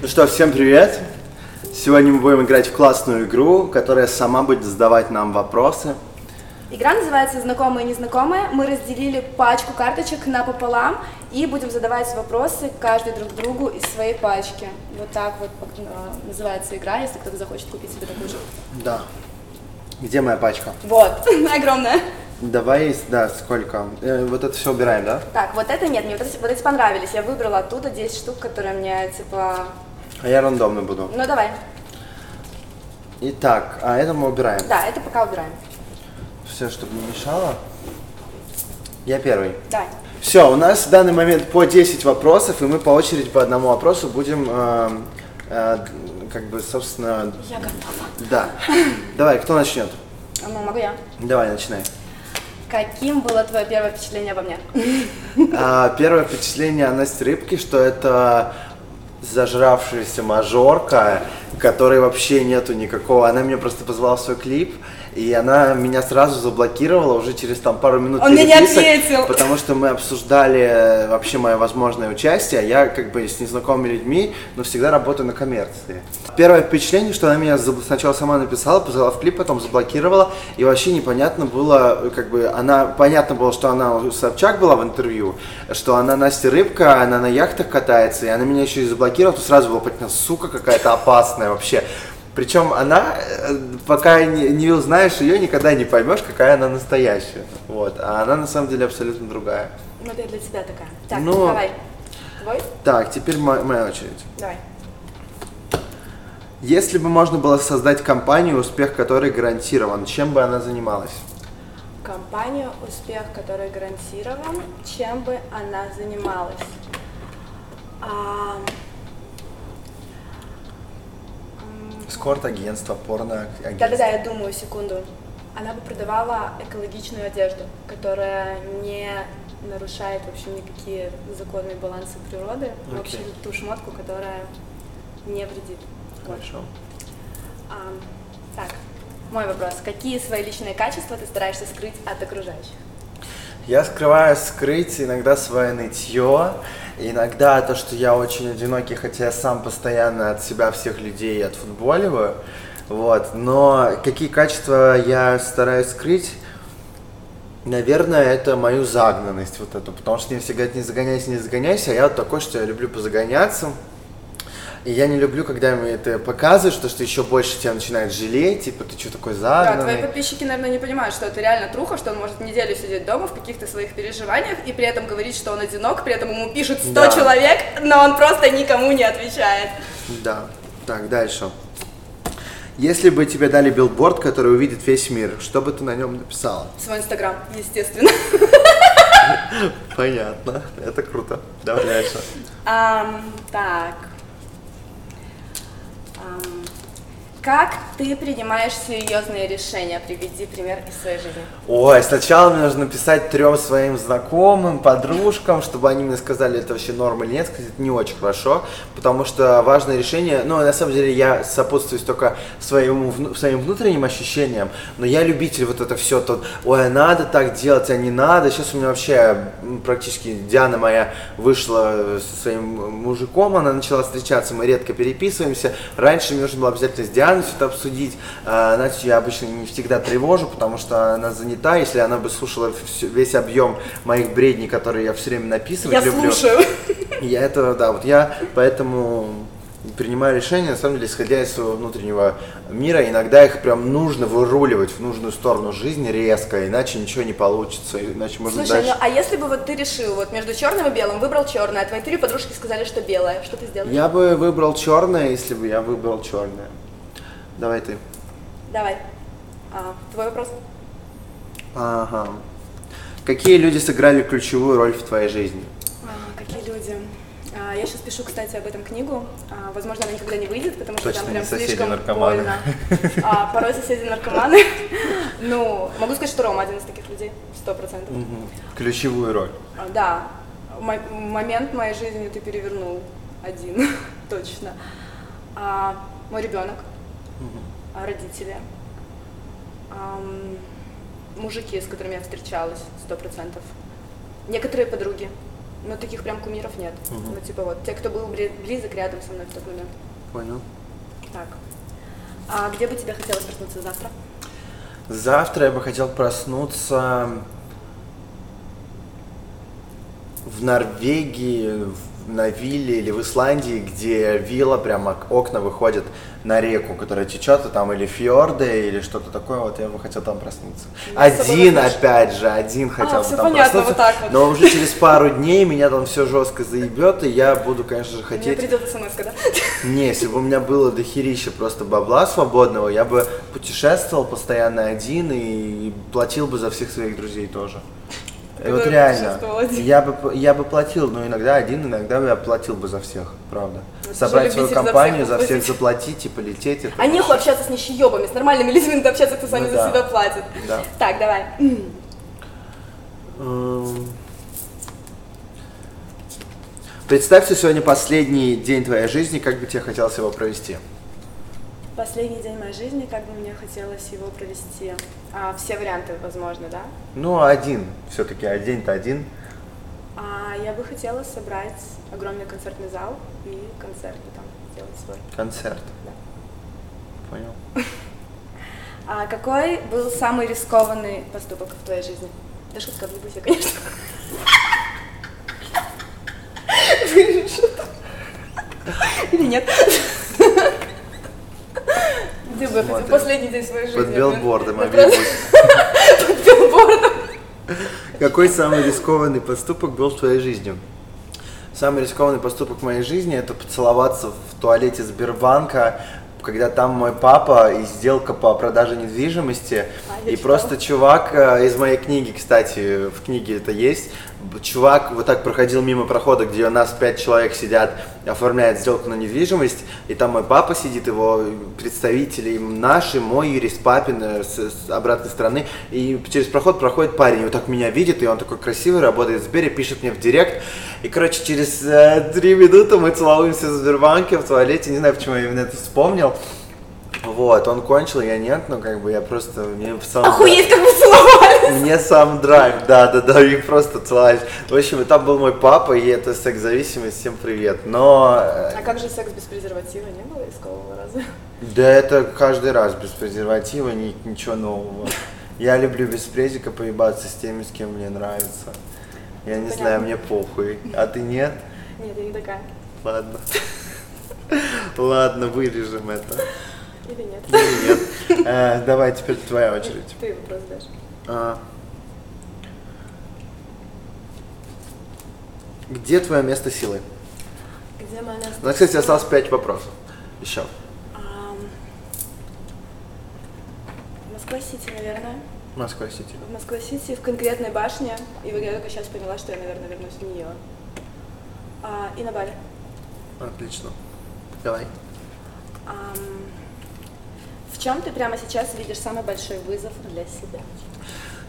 Ну что, всем привет! Сегодня мы будем играть в классную игру, которая сама будет задавать нам вопросы. Игра называется «Знакомые и незнакомые». Мы разделили пачку карточек напополам и будем задавать вопросы каждый друг другу из своей пачки. Вот так вот э, называется игра, если кто-то захочет купить себе такую же. Да. Где моя пачка? Вот, огромная. Давай, да, сколько? Э, вот это все убираем, да? Так, вот это нет, мне вот эти, вот эти понравились. Я выбрала оттуда 10 штук, которые мне, типа... А я рандомно буду. Ну, давай. Итак, а это мы убираем. Да, это пока убираем. Все, чтобы не мешало. Я первый. Давай. Все, у нас в данный момент по 10 вопросов, и мы по очереди по одному вопросу будем, э, э, как бы, собственно... Я готова. Да. Давай, кто начнет? Ну, могу я. Давай, начинай. Каким было твое первое впечатление обо мне? А, первое впечатление о Насте Рыбке, что это зажравшаяся мажорка, которой вообще нету никакого. Она меня просто позвала в свой клип, и она меня сразу заблокировала уже через там пару минут Он мне не ответил. Потому что мы обсуждали э, вообще мое возможное участие. Я как бы с незнакомыми людьми, но всегда работаю на коммерции. Первое впечатление, что она меня сначала сама написала, позвала в клип, потом заблокировала, и вообще непонятно было, как бы, она, понятно было, что она у Собчак была в интервью, что она Настя Рыбка, она на яхтах катается, и она меня еще и заблокировала, то сразу было понятно, сука какая-то опасная вообще. Причем она, э, пока не, не узнаешь ее, никогда не поймешь, какая она настоящая. Вот. А она на самом деле абсолютно другая. Ну, это для тебя такая. Так, Ну. давай. Твой? Так, теперь мо- моя очередь. Давай. Если бы можно было создать компанию, успех которой гарантирован, чем бы она занималась? Компанию «Успех», который гарантирован, чем бы она занималась? А, Спорт-агентство, порно-агентство. Да-да-да, я думаю, секунду. Она бы продавала экологичную одежду, которая не нарушает вообще никакие законы баланса природы. В общем, ту шмотку, которая не вредит. Хорошо. А, так, мой вопрос. Какие свои личные качества ты стараешься скрыть от окружающих? Я скрываю скрыть иногда свое нытье, иногда то, что я очень одинокий, хотя я сам постоянно от себя всех людей отфутболиваю. Вот. Но какие качества я стараюсь скрыть? Наверное, это мою загнанность вот эту, потому что мне все говорят, не загоняйся, не загоняйся, а я вот такой, что я люблю позагоняться. И я не люблю, когда мне это показывают, что, что еще больше тебя начинает жалеть, типа, ты что такой Да, загнанный. твои подписчики, наверное, не понимают, что это реально труха, что он может неделю сидеть дома в каких-то своих переживаниях и при этом говорить, что он одинок, при этом ему пишут 100 Да. человек, но он просто никому не отвечает. Да. Так, дальше. Если бы тебе дали билборд, который увидит весь мир, что бы ты на нем написала? Свой инстаграм, естественно. Понятно. Это круто. Давай дальше. Так. um, как ты принимаешь серьезные решения? Приведи пример из своей жизни. Ой, сначала мне нужно написать трем своим знакомым, подружкам, чтобы они мне сказали, это вообще норм или нет. Кстати, это не очень хорошо, потому что важное решение, ну, на самом деле, я сопутствуюсь только своему, своим внутренним ощущениям, но я любитель вот это все, тут, ой, надо так делать, а не надо. Сейчас у меня вообще практически Диана моя вышла со своим мужиком, она начала встречаться, мы редко переписываемся. Раньше мне нужно было обязательно с Дианой все это обсудить. А, Настю я обычно не всегда тревожу, потому что она занята. Если она бы слушала весь объем моих бредней, которые я все время написывать Я люблю. слушаю. Я это, да, вот я поэтому принимаю решения, на самом деле, исходя из своего внутреннего мира. Иногда их прям нужно выруливать в нужную сторону жизни резко, иначе ничего не получится, иначе можно Слушай, дальше... ну а если бы вот ты решил, вот между черным и белым, выбрал черное, а твои три подружки сказали, что белое, что ты сделаешь? Я бы выбрал черное, если бы я выбрал черное. Давай ты. Давай. А, твой вопрос. Ага. Какие люди сыграли ключевую роль в твоей жизни? А, какие люди? А, я сейчас пишу, кстати, об этом книгу. А, возможно, она никогда не выйдет, потому что Точно там не прям соседи слишком наркоманы. больно. А, порой соседи наркоманы. Ну, могу сказать, что Рома один из таких людей, сто процентов. Ключевую роль. А, Да, мо- момент моей жизни ты перевернул один, точно. А, мой ребенок, а, родители, мужики, с которыми я встречалась, сто процентов. Некоторые подруги, Но таких прям кумиров нет. Ну, типа вот, те, кто был бли- близок рядом со мной в тот момент. Понял. Так. А где бы тебе хотелось проснуться завтра? Завтра я бы хотел проснуться в Норвегии, в- на вилле или в Исландии, где вилла, прямо окна выходят на реку, которая течет, и там или фьорды, или что-то такое, вот я бы хотел там проснуться. Я собой Один, опять же, один хотел бы всё там понятно, проснуться, вот так вот. но уже через пару дней меня там все жестко заебет, и я буду, конечно же, Мне хотеть придет смс, да? не, если бы у меня было дохерища просто бабла свободного, я бы путешествовал постоянно один и платил бы за всех своих друзей тоже. И вот реально, я бы, я бы платил, но иногда один, иногда я платил бы за всех, правда. Вот Собрать уже свою любитель за компанию, всех за всех платить. заплатить и полететь. Это А нехуй общаться с нищеебами, с нормальными людьми надо общаться, кто сами Ну за да. себя платит. Да. Так, давай. Эм. Представь, что сегодня последний день твоей жизни, как бы тебе хотелось его провести? Последний день моей жизни, как бы мне хотелось его провести. А, все варианты возможны, да? Ну, один, все-таки, а день-то один. А, я бы хотела собрать огромный концертный зал и концерт там сделать свой. Концерт. Да. Понял. А какой был самый рискованный поступок в твоей жизни? Да шутка, влюбуйся, конечно. Или нет? Я хотела? Смотрим. Последний день своей жизни. Под билбордом Под билбордом. Какой самый рискованный поступок был в твоей жизни? Самый рискованный поступок в моей жизни это поцеловаться в туалете Сбербанка, когда там мой папа и сделка по продаже недвижимости. А, и читала. просто чувак э, из моей книги, кстати, в книге это есть, чувак вот так проходил мимо прохода, где у нас пять человек сидят, оформляет сделку на недвижимость, и там мой папа сидит, его представители наши, мой юрист папин э, с, с обратной стороны, и через проход проходит парень, и вот так меня видит, и он такой красивый, работает в Сбере, пишет мне в директ, и, короче, через э, три минуты мы целуемся в Сбербанке в туалете, не знаю, почему я именно это вспомнил, вот, он кончил, я нет, но как бы я просто, мне сам... Охуеть, как вы целовались. Мне сам драйв, да, да, да, и просто целовались. В общем, и там был мой папа, и это секс-зависимость, всем привет. Но, э, А как же секс без презерватива? Не было рискового раза? да это каждый раз без презерватива, ни- ничего нового. Я люблю без презика поебаться с теми, с кем мне нравится. Я не Понятно. знаю, мне похуй. А ты нет? Нет, я не такая. Ладно. Ладно, вырежем это. Или нет? Или нет. Э, Давай, теперь твоя очередь. Ты вопрос дашь. А. Где твое место силы? Где мое место? У нас, кстати, осталось пять вопросов. Еще. Москва-Сити, наверное. Москва-Сити. В Москва-Сити, в конкретной башне. И вот я только сейчас поняла, что я, наверное, вернусь в нее. А, и на Бали. Отлично. Давай. Ам, В чем ты прямо сейчас видишь самый большой вызов для себя?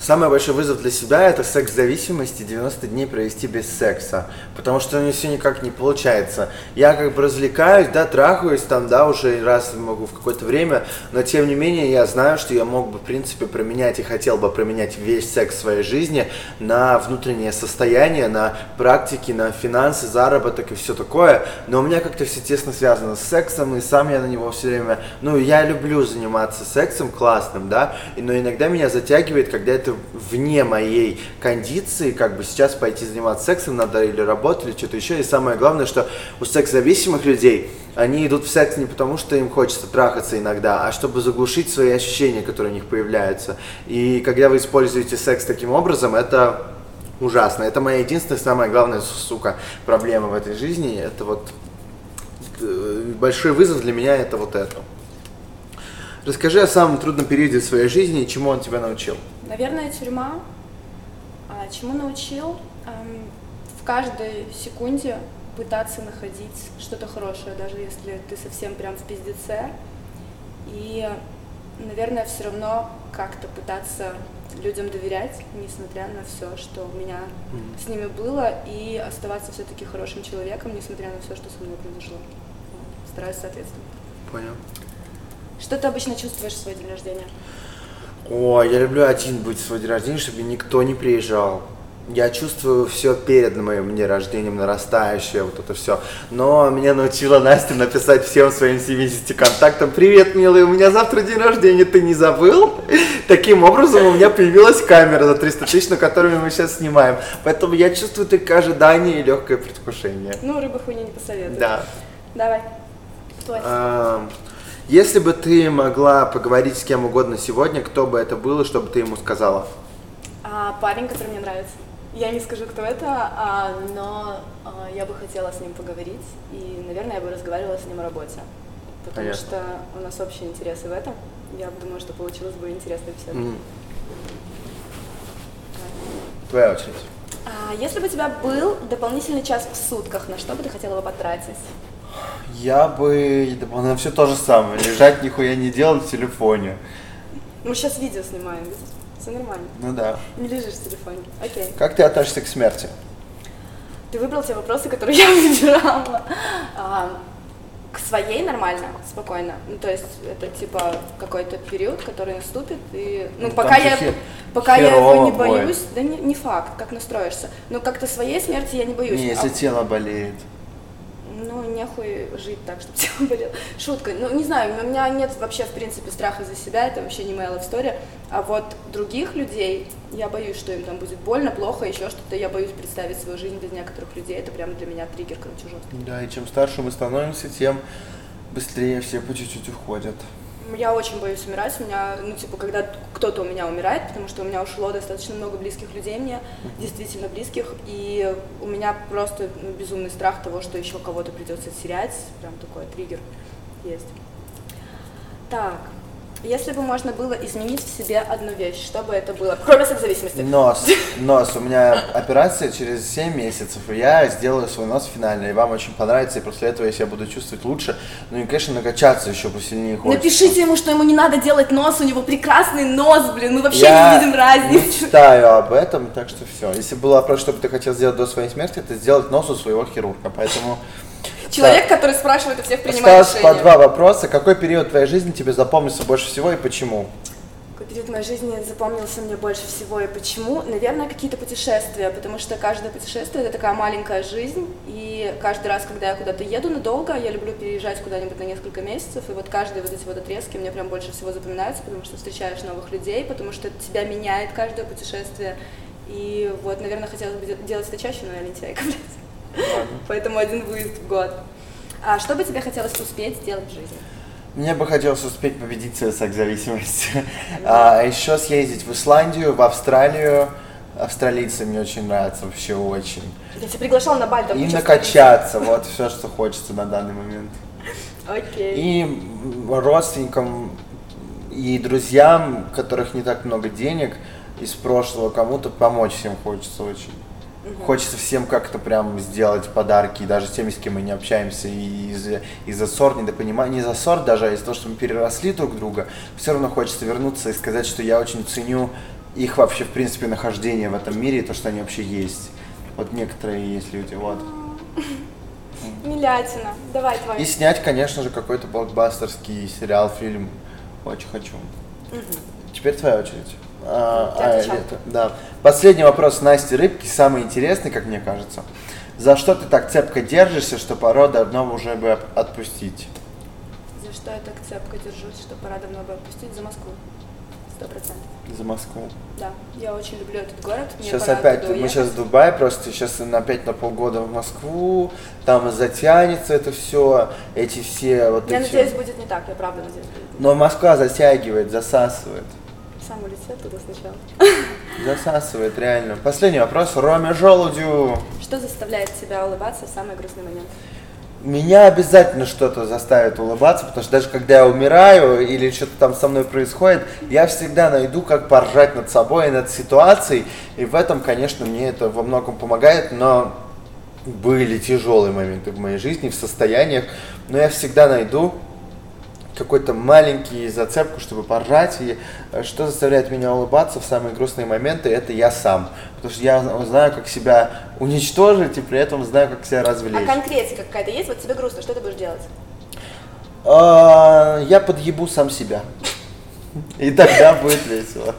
Самый большой вызов для себя это секс-зависимость и 90 дней провести без секса. Потому что у меня все никак не получается. Я как бы развлекаюсь, да, трахаюсь там, да, уже раз могу в какое-то время, но тем не менее я знаю, что я мог бы, в принципе, променять и хотел бы променять весь секс в своей жизни на внутреннее состояние, на практики, на финансы, заработок и все такое. Но у меня как-то все тесно связано с сексом, и сам я на него все время, ну, я люблю заниматься сексом классным, да, но иногда меня затягивает, когда это вне моей кондиции, как бы сейчас пойти заниматься сексом надо или работать, или что-то еще. И самое главное, что у секс-зависимых людей они идут в секс не потому, что им хочется трахаться иногда, а чтобы заглушить свои ощущения, которые у них появляются. И когда вы используете секс таким образом, это ужасно. Это моя единственная, самая главная, сука, проблема в этой жизни. Это вот э, большой вызов для меня это вот это. Расскажи о самом трудном периоде в своей жизни и чему он тебя научил. Наверное, тюрьма. А чему научил? В каждой секунде пытаться находить что-то хорошее, даже если ты совсем прям в пиздеце. И, наверное, все равно как-то пытаться людям доверять, несмотря на все, что у меня с ними было, и оставаться все-таки хорошим человеком, несмотря на все, что со мной произошло. Стараюсь соответствовать. Понял. Что ты обычно чувствуешь в свой день рождения? О, я люблю один быть в свой день рождения, чтобы никто не приезжал. я чувствую все перед моим днем рождения, нарастающее, вот это все. Но меня научила Настя написать всем своим 70 контактам, привет, милый, у меня завтра день рождения, ты не забыл? Таким образом у меня появилась камера за 300 тысяч, на которой мы сейчас снимаем. Поэтому я чувствую только ожидание и легкое предвкушение. Ну, рыба хуйни не посоветую. Да. Давай. Твой. Если бы ты могла поговорить с кем угодно сегодня, кто бы это был и что бы ты ему сказала? А, парень, который мне нравится. Я не скажу, кто это, а, но а, я бы хотела с ним поговорить, и, наверное, я бы разговаривала с ним о работе, потому Понятно. что у нас общие интересы в этом. Я думаю, что получилось бы интересная беседа. М. Твоя очередь. А, если бы у тебя был дополнительный час в сутках, на что бы ты хотела бы потратить? Я бы на все то же самое. Лежать нихуя не делать в телефоне. Мы сейчас видео снимаем? Все нормально. Ну да. Не лежишь в телефоне. Окей. Как ты относишься к смерти? Ты выбрал те вопросы, которые я выбирала. А, к своей нормально, спокойно. Ну, то есть это типа какой-то период, который наступит, и ну Ну, пока я хе- пока я его не будет. боюсь, да не, не факт, как настроишься. Но как-то своей смерти я не боюсь. Не, если А- тело болеет. Ну, нехуй жить так, чтобы тело болело. Шутка. Ну, не знаю, у меня нет вообще, в принципе, страха за себя, это вообще не моя история. А вот других людей, я боюсь, что им там будет больно, плохо, еще что-то. Я боюсь представить свою жизнь без некоторых людей. Это прям для меня триггер, короче, жесткий. Да, и чем старше мы становимся, тем быстрее все по чуть-чуть уходят. Я очень боюсь умирать. У меня, ну, типа, когда кто-то у меня умирает, потому что у меня ушло достаточно много близких людей мне, действительно близких, и у меня просто ну, безумный страх того, что еще кого-то придется терять. Прям такой триггер есть. Так, если бы можно было изменить в себе одну вещь, что бы это было? Кроме секс-зависимости. Нос, нос. У меня операция через 7 месяцев, и я сделаю свой нос финально, и вам очень понравится, и после этого я себя буду чувствовать лучше. Ну и, конечно, накачаться еще посильнее хочется. Напишите ему, что ему не надо делать нос, у него прекрасный нос, блин, мы вообще я не видим разницы. мечтаю об этом, так что все. Если был вопрос, что бы ты хотел сделать до своей смерти, это сделать нос у своего хирурга, поэтому... Человек, который спрашивает у всех, принимает Осталось решения. по два вопроса. Какой период твоей жизни тебе запомнился больше всего и почему? Какой период моей жизни запомнился мне больше всего и почему? Наверное, какие-то путешествия, потому что каждое путешествие это такая маленькая жизнь, и каждый раз, когда я куда-то еду надолго, я люблю переезжать куда-нибудь на несколько месяцев, и вот каждые вот эти вот отрезки мне прям больше всего запоминаются, потому что встречаешь новых людей, потому что тебя меняет каждое путешествие, и вот, наверное, хотелось бы де- делать это чаще, но я лентяйка, блядь. Поэтому один выезд в год. А что бы тебе хотелось успеть сделать в жизни? Мне бы хотелось успеть победить свою секс-зависимость. А еще съездить в Исландию, в Австралию. Австралийцы мне очень нравятся, вообще очень. Я тебя приглашала на баль, там И накачаться, вот все, что хочется на данный момент. Окей. И родственникам и друзьям, которых не так много денег из прошлого, кому-то помочь всем хочется очень. Хочется всем как-то прям сделать подарки, даже с теми, с кем мы не общаемся, и из- из-за ссор, недопонимания, не из-за ссор даже, а из-за того, что мы переросли друг друга, все равно хочется вернуться и сказать, что я очень ценю их вообще, в принципе, нахождение в этом мире, и то, что они вообще есть. Вот некоторые есть люди, вот. Милятина. Давай твой. И снять, конечно же, какой-то блокбастерский сериал, фильм. Очень хочу. Теперь твоя очередь. А, Я а, это- да. Последний вопрос Насти Рыбки, самый интересный, как мне кажется. За что ты так цепко держишься, что пора давно уже бы отпустить? За что я так цепко держусь, что пора давно бы отпустить за Москву. Сто процентов. За Москву. Да, я очень люблю этот город. Мне Сейчас опять, мы сейчас в Дубае, просто сейчас опять на полгода в Москву, там затянется это все, эти все вот Я эти... надеюсь, будет не так, я правда надеюсь, будет. Но Москва затягивает, засасывает. Сам улетел туда сначала. Засасывает, реально. Последний вопрос Роме Желудю. Что заставляет тебя улыбаться в самый грустный момент? Меня обязательно что-то заставит улыбаться, потому что даже когда я умираю или что-то там со мной происходит, я всегда найду, как поржать над собой и над ситуацией. И в этом, конечно, мне это во многом помогает, но были тяжелые моменты в моей жизни, в состояниях, но я всегда найду какой-то маленький зацепку, чтобы поржать. И э, что заставляет меня улыбаться в самые грустные моменты, это я сам. Потому что я знаю, как себя уничтожить, и при этом знаю, как себя развлечь. А конкретика какая-то есть? Вот тебе грустно, что ты будешь делать? А, Я подъебу сам себя. И тогда будет весело.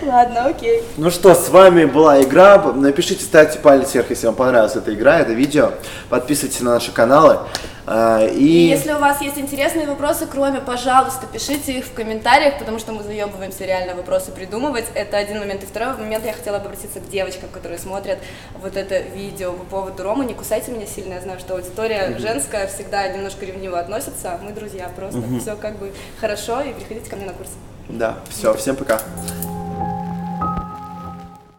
Ладно, окей. Ну что, с вами была игра. Напишите, ставьте палец вверх, если вам понравилась эта игра, это видео. Подписывайтесь на наши каналы. А, И И, если у вас есть интересные вопросы, кроме, пожалуйста, пишите их в комментариях, потому что мы заебываемся реально вопросы придумывать. Это один момент. И второй момент, я хотела бы обратиться к девочкам, которые смотрят вот это видео по поводу Ромы. Не кусайте меня сильно, я знаю, что аудитория женская всегда немножко ревниво относится. Мы друзья просто. Все как бы хорошо, и приходите ко мне на курсы. да, все, всем пока.